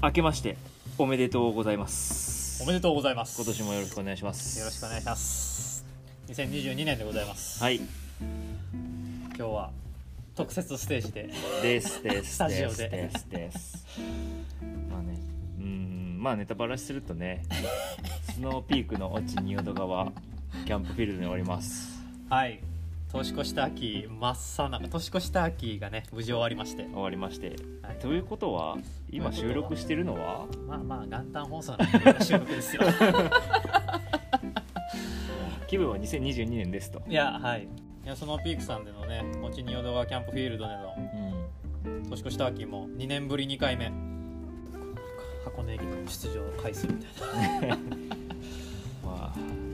明けましておめでとうございます。おめでとうございます。今年もよろしくお願いします。よろしくお願いします。2022年でございます。はい。今日は特設ステージで。ですです スタジオで。ですです。まあねうーんまあネタバラシするとね スノーピークの落ち仁淀川キャンプフィールドにおります。はい年越した秋真っさな年越した秋がね無事終わりまして。終わりまして。はい。ということは今収録してるのは？まあまあ元旦放送なんで収録ですよ。気分は2022年ですと。いやはい。いやスノーピークさんでのね落ち仁淀川キャンプフィールドでのうん。年越した秋も2年ぶり2回目。箱根駅の出場回数みたいな。ま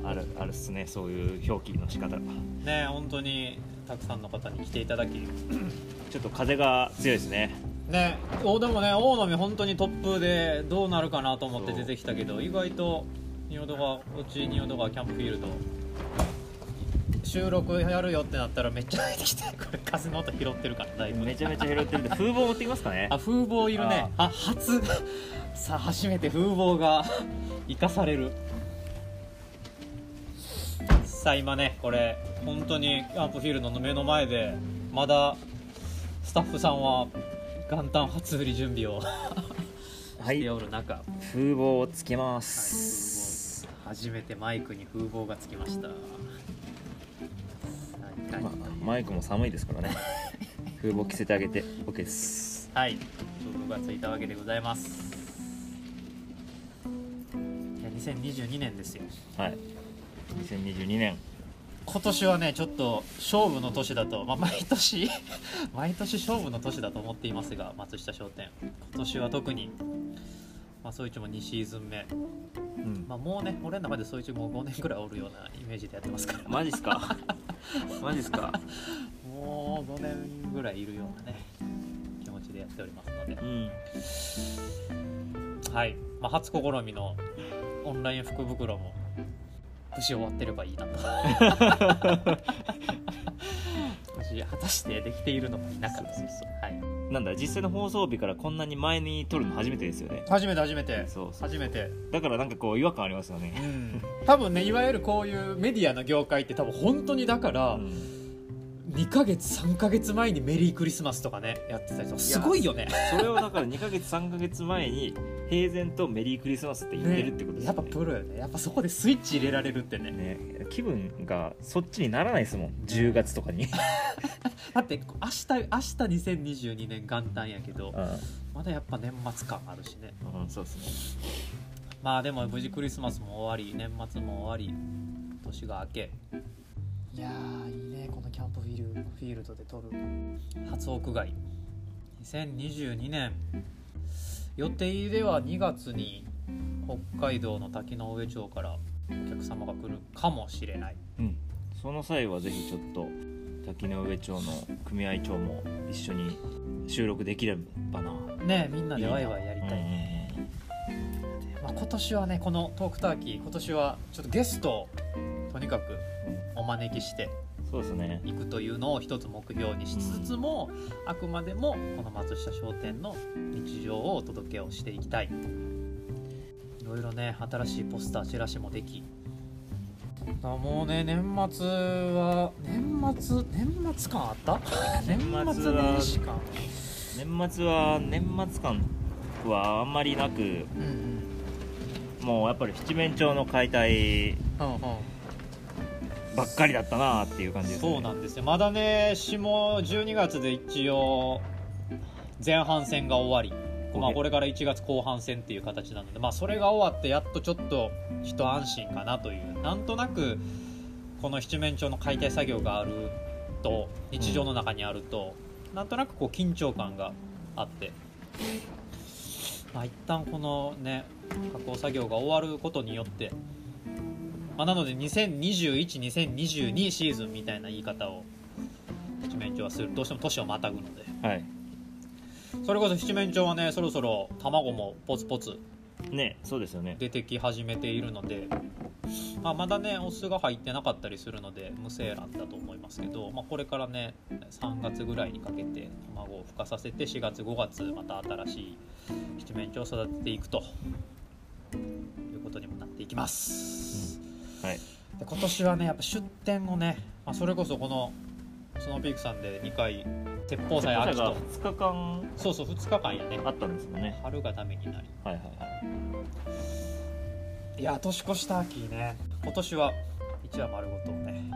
ああるあるっすねそういう表記の仕方が。ね本当にたくさんの方に来ていただき。ちょっと風が強いですね。ねおでもね大野本当に突風でどうなるかなと思って出てきたけど意外と仁淀川うち仁淀川キャンプフィールド。収録やるよってなったらめっちゃ入ってきて これ風の音拾ってるからだいぶ。めちゃめちゃ拾ってるんで風貌持ってきますかね。あ風貌いるね。あ初。さあ初めて風貌が 生かされるさあ今ねこれ本当にキャンプフィールドの目の前でまだスタッフさんは元旦初売り準備をしてはいおる中、風貌をつけまはいす、初めてマイクに風貌がつきました。まあ、マイクも寒いですからね。風貌着せてあげて。OK です。はい。風貌がついたわけでございます。いや2022年ですよ。はい2022年。今年はねちょっと勝負の年だと、まあ、毎年 毎年勝負の年だと思っていますが松下商店。今年は特に、まあ、そういちも2シーズン目、うん。まあ、もうね俺の中でそういちもう5年ぐらいおるようなイメージでやってますから。マジっすか？マジっすか？もう5年ぐらいいるようなね気持ちでやっておりますので。うん。はい、まあ、初試みのオンライン福袋も無事終わってればいいなと。無事果たしてできているのか否かそうそうそうはい、なんだ実際の放送日からこんなに前に撮るの初めてですよね。初めて初めて。そうそう初めて。だからなんかこう違和感ありますよね。うん。多分ねいわゆるこういうメディアの業界って多分本当にだからうん。2ヶ月3ヶ月前にメリークリスマスとかねやってたりとか。すごいよね。それをだから2ヶ月3ヶ月前に平然とメリークリスマスって言ってるってことですよね。やっぱプロよね。やっぱそこでスイッチ入れられるってね。ね気分がそっちにならないですもん。10月とかに。だって明日明日2022年元旦やけどうまだやっぱ年末感あるしね。ん、うん、そうですね。まあでも無事クリスマスも終わり年末も終わり年が明け。いやーいいねこのキャンプフィールフィールドで撮る。初屋外。2022年予定では2月に北海道の滝の上町からお客様が来るかもしれない。うん。その際はぜひちょっと滝の上町の組合長も一緒に収録できればな。ねみんなでワイワイやりたい。ねまあ、今年はねこのトークターキー今年はちょっとゲストをとにかくお招きしてそうですね。いくというのを一つ目標にしつつも、あくまでもこの松下商店の日常をお届けをしていきたい。いろいろね新しいポスターチラシもでき。あもうね年末は年末年末感あった？年年末年始感年末は年末感はあんまりなくうんうん。もうやっぱり七面鳥の解体うんう。んばっかりだったなっていう感じですね。そうなんです。よまだね下12月で一応前半戦が終わり、まあ、これから1月後半戦っていう形なので、まあ、それが終わってやっとちょっと一安心かなという。なんとなくこの七面鳥の解体作業があると日常の中にあると、なんとなくこう緊張感があって、まあ、一旦このね加工作業が終わることによってまあ、なので2021-2022シーズンみたいな言い方を七面鳥はするどうしても年をまたぐので。はい。それこそ七面鳥はねそろそろ卵もポツポツねそうですよね。出てき始めているのでまあ、まだねお酢が入ってなかったりするので無精卵だと思いますけど、まあ、これからね3月ぐらいにかけて卵を孵化させて4月5月また新しい七面鳥を育てていくということにもなっていきます、はい。で今年はねやっぱ出店をね、まあ、それこそこのスノーピークさんで2回鉄砲祭秋がと。2日間そうそう2日間やね。あったんですよね。春がダメになり。はいはいはい。いや年越した秋ね。今年は一話丸ごとね。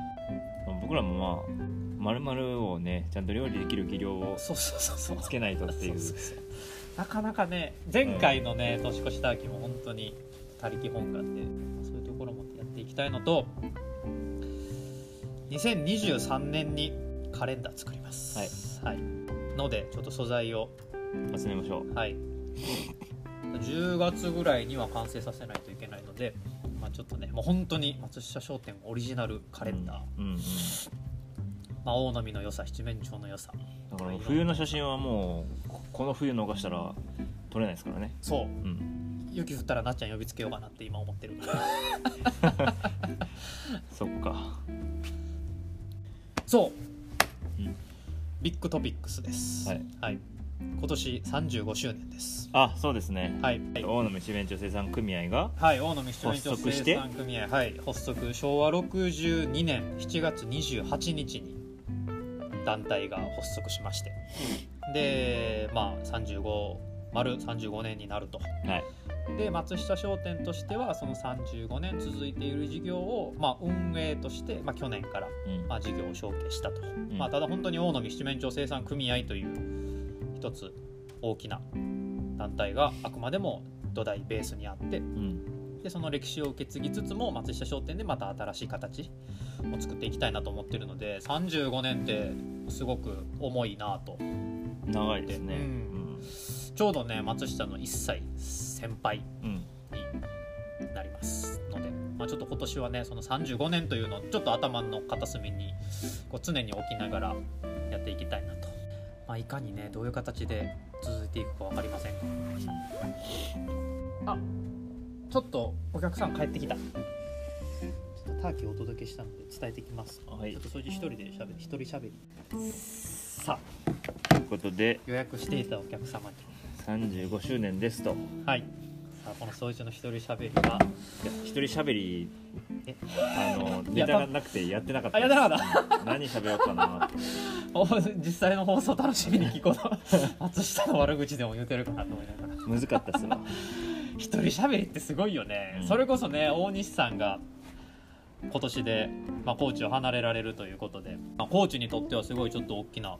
まあ僕らもまあ丸々をねちゃんと料理できる技量をつけないとっていう。なかなかね前回のね年越した秋も本当に他力本願でそういうところもやっていきたいのと2023年にカレンダー作ります。はい、のでちょっと素材を集めましょう。はい。10月ぐらいには完成させないといけないのでまあちょっとねもう本当に松下商店オリジナルカレンダー、うんうんまあ、大飲みの良さ七面鳥の良さ。だから冬の写真はもうここの冬逃したら撮れないですからね。そう。うん雪降ったらなっちゃん呼びつけようかなって今思ってるそっか。そう、うん。ビッグトピックスです。はい、今年35周年です。あそうですね。はい。大野七面鳥生産組合がはい、大野七面鳥生産組合。はい。発足昭和62年7月28日に団体が発足しまして。でまあ35丸35年になると。はいで松下商店としてはその35年続いている事業を、まあ、運営として、まあ、去年から、うん。まあ、事業を承継したと、ん。まあ、ただ本当に大野七面鳥生産組合という一つ大きな団体があくまでも土台ベースにあってうん。でその歴史を受け継ぎつつも松下商店でまた新しい形を作っていきたいなと思ってるので35年ってすごく重いなと長いですね。うんちょうどね松下の1歳先輩になりますので、まあ、ちょっと今年はねその35年というのをちょっと頭の片隅にこう常に置きながらやっていきたいなと、まあ、いかにねどういう形で続いていくか分かりません。があちょっとお客さん帰ってきた。ちょっとターキーをお届けしたので伝えてきます、はい。ちょっとそれで一人でしゃべり一人しゃべり。さあということで予約していたお客様に35周年ですと。いはい。さあこの掃除の一人しゃべりは？や一人喋りえ？あのネタがなくてやってなかったあやってなかった？何喋ろうかな お実際の放送楽しみに聞こう。と 松下の悪口でも言うてるかなと思いながら。難かったっすわ。一人喋りってすごいよね、うん。それこそね大西さんが今年で、まあ、コーチを離れられるということで、まあ、コーチにとってはすごいちょっと大きな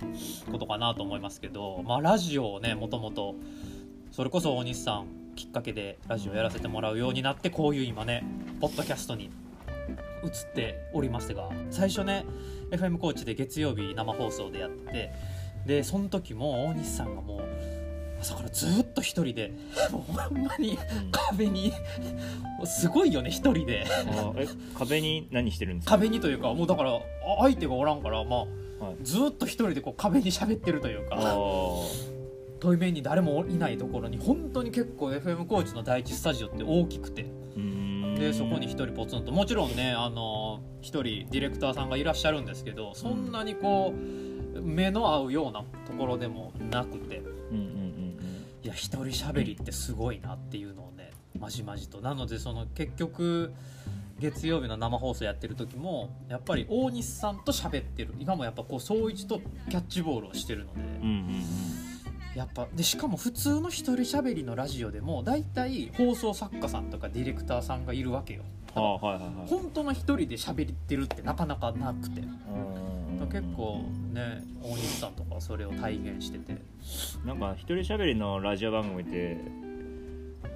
ことかなと思いますけど、まあ、ラジオをねもともとそれこそ大西さんきっかけでラジオやらせてもらうようになってこういう今ねポッドキャストに移っておりますが最初ね FM コーチで月曜日生放送でやってでその時も大西さんがもう朝からずっと一人でもうほんまにうん壁にすごいよね一人で。あえ壁に何してるんですか？壁にというかもうだからあ相手がおらんからまあはい。ずっと一人でこう壁に喋ってるというあかー。対面に誰もいないところに本当に結構 FM コーチの第一スタジオって大きくて。うーん。でそこに一人ポツンと。もちろんねあの一人ディレクターさんがいらっしゃるんですけどそんなにこう目の合うようなところでもなくていや一人喋りってすごいなっていうのをねまじまじと。なのでその結局月曜日の生放送やってる時もやっぱり大西さんと喋ってる。今もやっぱこう総一とキャッチボールをしてるので、うんうんうん。やっぱでしかも普通の一人喋りのラジオでも大体放送作家さんとかディレクターさんがいるわけよ。ああはいはいはい。本当の一人で喋ってるってなかなかなくて。うん結構ね大西さんとかはそれを体現してて。なんか一人喋りのラジオ番組って、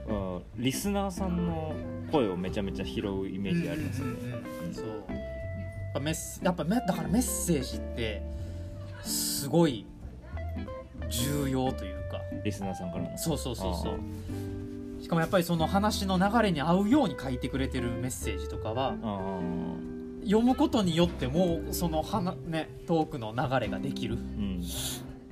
うん、リスナーさんの声をめちゃめちゃ拾うイメージありますよね、うんうんうんそう。やっぱメッセやっぱめだからメッセージってすごい重要というか。リスナーさんからの。そうそうそうそう。しかもやっぱりその話の流れに合うように書いてくれてるメッセージとかはあ読むことによってもその話、ね、トークの流れができる。うん。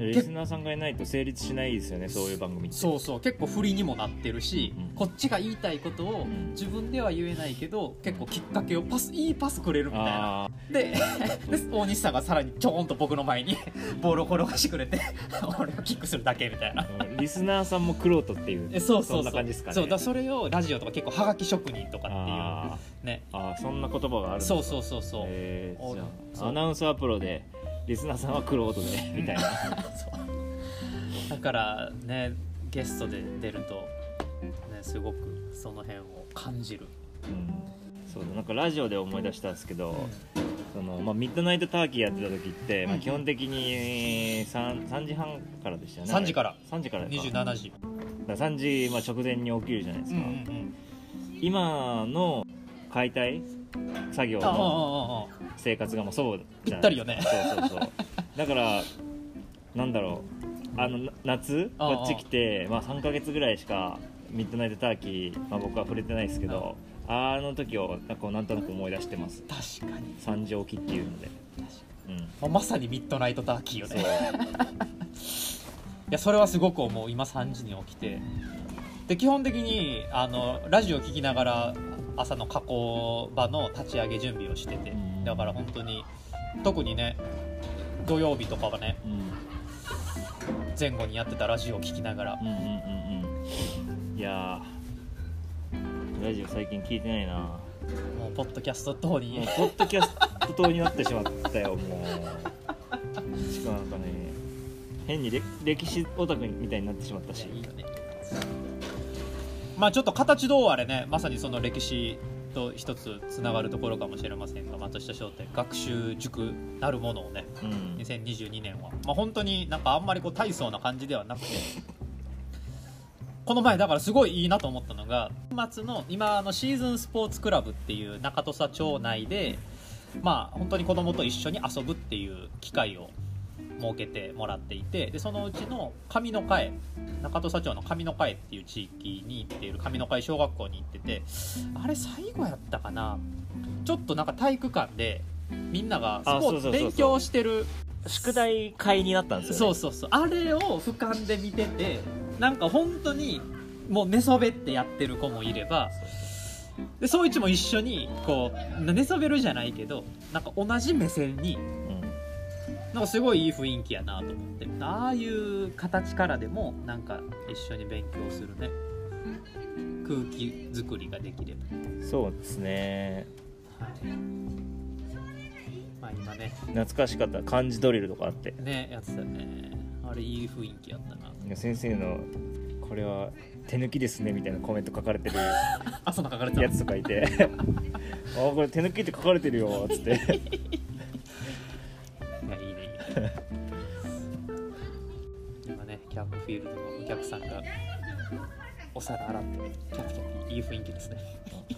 リスナーさんがいないと成立しないですよねそういう番組って。そうそう結構振りにもなってるし、うん。こっちが言いたいことをん。自分では言えないけど結構きっかけをパスいいパスくれるみたいな。あで で大西さんがさらにちょーんと僕の前に ボールを転がしてくれて 俺がキックするだけみたいな。ーリスナーさんもクロートっていうえそうそうそう。そんな感じですかね。そうだそれをラジオとか結構はがき職人とかってあいうね。ーあー。そんな言葉があるんですか。そうそうそうそう、えー、じゃそうあアナウンサープロでリスナーさんはクロートでみたいな。だからねゲストで出ると、ね、すごくその辺を感じる、うん、そうだ。なんかラジオで思い出したんですけど、そのまあ、ミッドナイトターキーやってた時って、まあ、うん基本的に 3, 3時半からでしたよね。3時から。3時からか。27時、だから3時、まあ、直前に起きるじゃないですか、うんうんうん、今の解体作業の生活がもうそうぴったりよね。そうそうそう。だからなんだろう。あのな夏？こっち来て、まあ、3か月ぐらいしかミッドナイトターキー、まあ、僕は触れてないですけどあの時をなんかなんとなく思い出してます。確かに。3時起きっていうので、うん、まさにミッドナイトターキーよね。いやそれはすごく思う。今3時に起きて。で基本的にあのラジオ聞きながら朝の加工場の立ち上げ準備をしてて。うん。だから本当に特にね土曜日とかはねうん。前後にやってたラジオを聞きながら。うんうんうんうん。いやーラジオ最近聞いてないな。もうポッドキャスト等に。ポッドキャスト島になってしまったよもう。しかもなんかね変に歴歴史オタクみたいになってしまったし。いいよねまあちょっと形どうあれねまさにその歴史と一つつながるところかもしれませんが松下商店学習塾なるものをねうん。2022年は、まあ、本当になんかあんまりこう大層な感じではなくてこの前だからすごいいいなと思ったのが末の今あのシーズンスポーツクラブっていう中土佐町内でまあ本当に子供と一緒に遊ぶっていう機会を設けてもらっていてでそのうちの上の会中土佐町の上の会っていう地域に行っている上の会小学校に行っててあれ最後やったかな？ちょっとなんか体育館でみんながスポーツ勉強してる宿題会になったんですよ、ね、そうそうそうあれを俯瞰で見ててなんか本当にもう寝そべってやってる子もいればでそういうちも一緒にこう寝そべるじゃないけどなんか同じ目線にうんなんかすごいいい雰囲気やなと思って。ああいう形からでもなんか一緒に勉強するね。空気作りができれば。そうですね。はい。まあ今ね。懐かしかった。漢字ドリルとかあって。ねやってたよね。あれいい雰囲気やったな。いや先生のこれは手抜きですねみたいなコメント書かれてる。あそんな書かれてたやつとかいて。あこれ手抜きって書かれてるよっつってャンプフィールドのお客さんがお皿洗ってキャピキャピいい雰囲気ですね。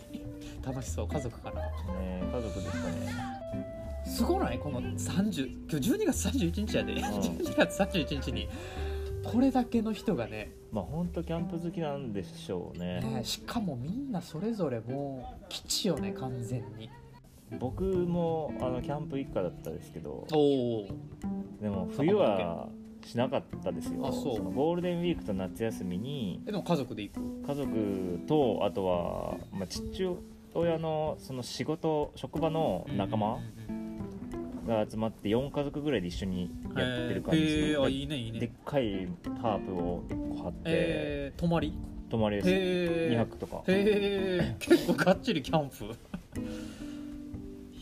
楽しそう。家族かなね家族ですかね。すごない？この30今日12月31日やで、12月31日に。これだけの人がね。まあ本当キャンプ好きなんでしょうね。ねしかもみんなそれぞれもう基地よね完全に。僕もあのキャンプ一家だったですけど。おおでも冬はしなかったですよ。あそう。のゴールデンウィークと夏休みにえでも家族で行く？家族とあとは、まあ、父親のその仕事職場の仲間が集まって4家族ぐらいで一緒にやってる感じ。へですーあいいねいいでっねかいタープを1個張ってえー、泊まり？泊まりです。へえ2泊とか。へえ結構がっちりキャンプ？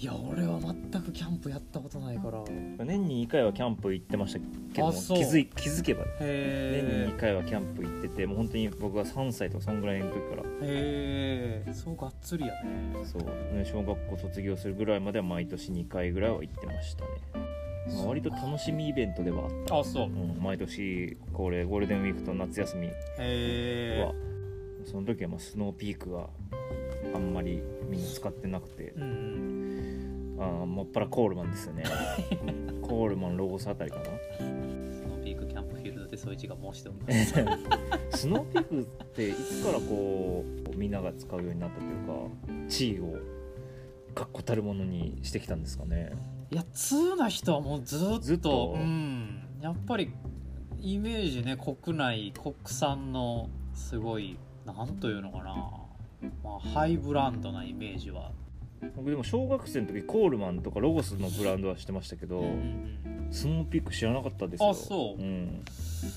いや俺は全くキャンプやったことないから。年に2回はキャンプ行ってましたけども気づい気づけば。年にへ2回はキャンプ行っててもう本当に僕が3歳とかそんぐらいの時から。えへえそうがっつりやね。そう、ね、小学校卒業するぐらいまでは毎年2回ぐらいは行ってましたね、まあ、割と楽しみイベントではあった。あそう。うん、毎年恒例ゴールデンウィークと夏休み。はその時はまあスノーピークがあんまりみんな使ってなくて。うんうんあーもっぱらコールマンですよね。コールマンロゴスあたりかな。スノーピークキャンプフィールドでそいちが申しております。スノーピークっていつからこうみんなが使うようになったというか地位を確固たるものにしてきたんですかね。いや通な人はもうずっとずっと。うん。やっぱりイメージね国内国産のすごいなんというのかな、まあ、ハイブランドなイメージは、僕でも小学生の時コールマンとかロゴスのブランドはしてましたけど、うんうんスノーピーク知らなかったですよ。あそう。うん、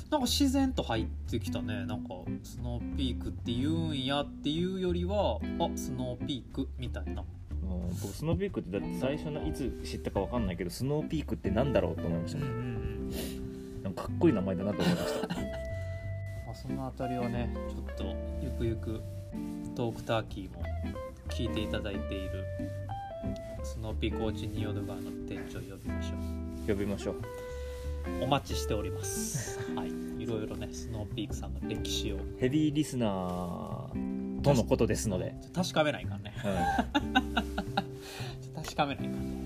なんか自然と入ってきたね。なんかスノーピークって言うんやっていうよりはあスノーピークみたいな。もう僕スノーピークってだって最初のいつ知ったかわかんないけどスノーピークってなんだろうと思いましたね、なんかかっこいい名前だなと思いました。まあ、そのあたりはねちょっとゆくゆくトークターキーも聞いていただいているスノーピークオーチニオド川の店長呼びましょ呼びましょう。うお待ちしております。はい。いろいろねスノーピークさんの歴史を。ヘビーリスナーとのことですので、確かめないからね。は 確かめないからね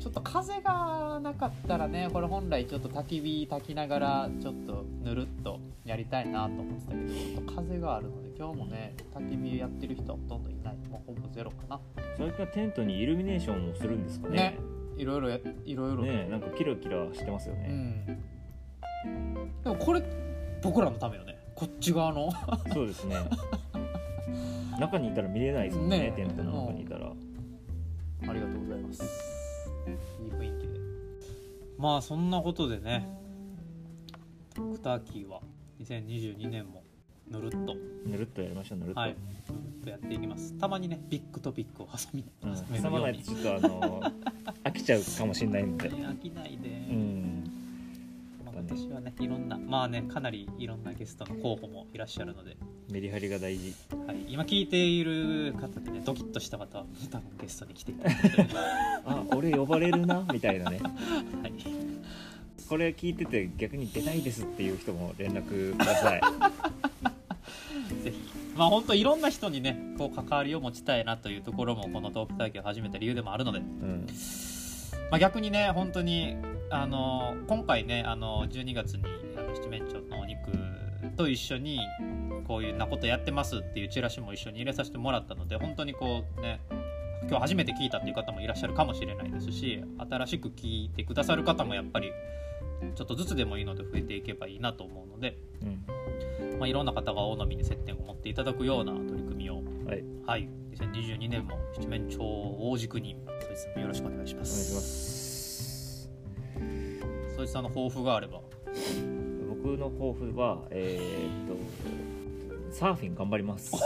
ちょっと風がなかったらねこれ本来ちょっと焚き火焚きながらちょっとぬるっとやりたいなと思ってたけどちょっと風があるので今日もね焚き火やってる人はほとんどいない。もうほぼゼロかな。最近はテントにイルミネーションをするんですかね。ね。いろいろやいろいろねなんかキラキラしてますようね、ん。でもこれ僕らのためよね。こっち側の。そうですね。中にいたら見れないですもんねね。テントの中にいたら。ありがとうございますまあそんなことでねドクターキーは2022年もぬるっと。ぬるっとやりましょうぬるっと、はい。ぬるっとやっていきます。たまにねビッグトピックを挟みうん。挟める挟まように。ないとちょっとあの飽きちゃうかもしれないんで。飽きないで、うん。まあ私はねいろんなまあねかなりいろんなゲストの候補もいらっしゃるので。メリハリが大事。はい、今聞いている方でねドキッとした方は多分ゲストに来ていただいて、あ俺呼ばれるなみたいなね。はい、これ聞いてて逆に出たいですっていう人も連絡ください。ぜひ。まあ本当いろんな人にねこう関わりを持ちたいなというところもこのトーク体験を始めた理由でもあるので、うん。まあ、逆にね本当にあの今回ねあの12月にあの七面鳥のお肉と一緒にこういうなことやってますっていうチラシも一緒に入れさせてもらったので本当にこうね今日初めて聞いたっていう方もいらっしゃるかもしれないですし新しく聞いてくださる方もやっぱりちょっとずつでもいいので増えていけばいいなと思うので、うん。まあ、いろんな方が大飲みに接点を持っていただくような取り組みを。はい。はい。2022年も七面鳥を大軸にそいつさんもよろしくお願いしまお願いしすます。そいつさんの抱負があれば。僕の抱負はえーっとサーフィン頑張ります。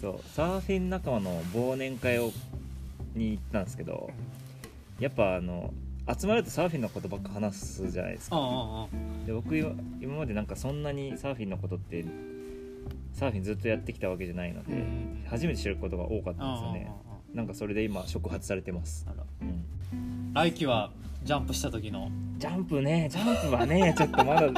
そう。サーフィン仲間の忘年会をに行ったんですけどやっぱあの集まるとサーフィンのことばっか話すじゃないですか。で僕今今までなんかそんなにサーフィンのことってサーフィンずっとやってきたわけじゃないので、うん初めて知ることが多かったんですよね。なんかそれで今触発されてます、来季はジャンプした時の。ジャンプね。ジャンプはね ちょっとまだ。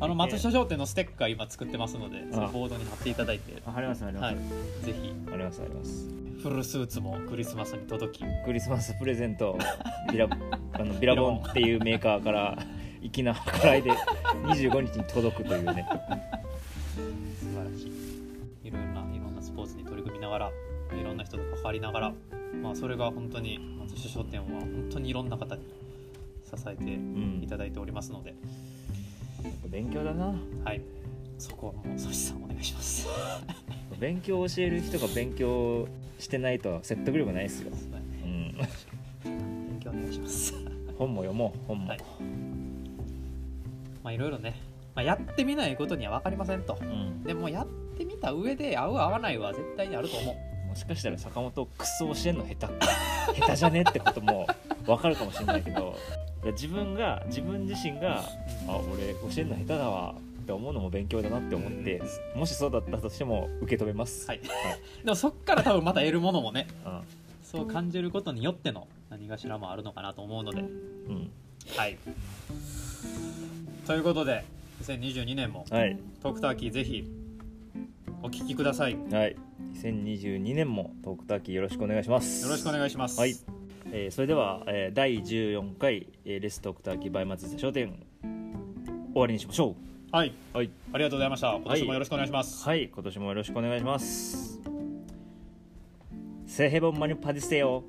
あの松下商店のステッカー今作ってますのでそのボードに貼っていただいて。あ貼ります貼ります、はい。ぜひ。貼ります貼りますフルスーツもクリスマスに届き。クリスマスプレゼント。ビラ あのビラボンっていうメーカーから粋な計らいで 25日に届くというね。素晴らしい。いろんないろんなスポーツに取り組みながらいろんな人と関わりながらまあそれが本当に松下商店は本当にいろんな方に支えてうん。いただいておりますので、勉強だな。はい。そこはもうソシさんお願いします。勉強を教える人が勉強してないと説得力ないですよ、そうだねうん、勉強お願いします。本も読もう本も、はい。まあいろいろね、まあ、やってみないことには分かりませんと。うん、でもやってみた上で合う合わないは絶対にあると思う。もしかしたら坂本クソ教えんの下手下手じゃねってことも分かるかもしれないけど。いや自分が自分自身があ俺教えるの下手だわって思うのも勉強だなって思ってもしそうだったとしても受け止めます。はい。でもそっから多分また得るものもねはそう感じることによっての何かしらもあるのかなと思うので。いうん。はい。ということで2022年もはい。トークターキーぜひお聞きください。よはい。2022年もトークターキーよろしくお願いします。ろしくお願いします。はい、えーそれでは、えー第14回、えーレストークターキーバイ松下商店終わりにしましょはい、うはい。ありがとうございました。今年もよろしくお願いします、はい。今年もよろしくお願いします。セヘボンマニパディステよ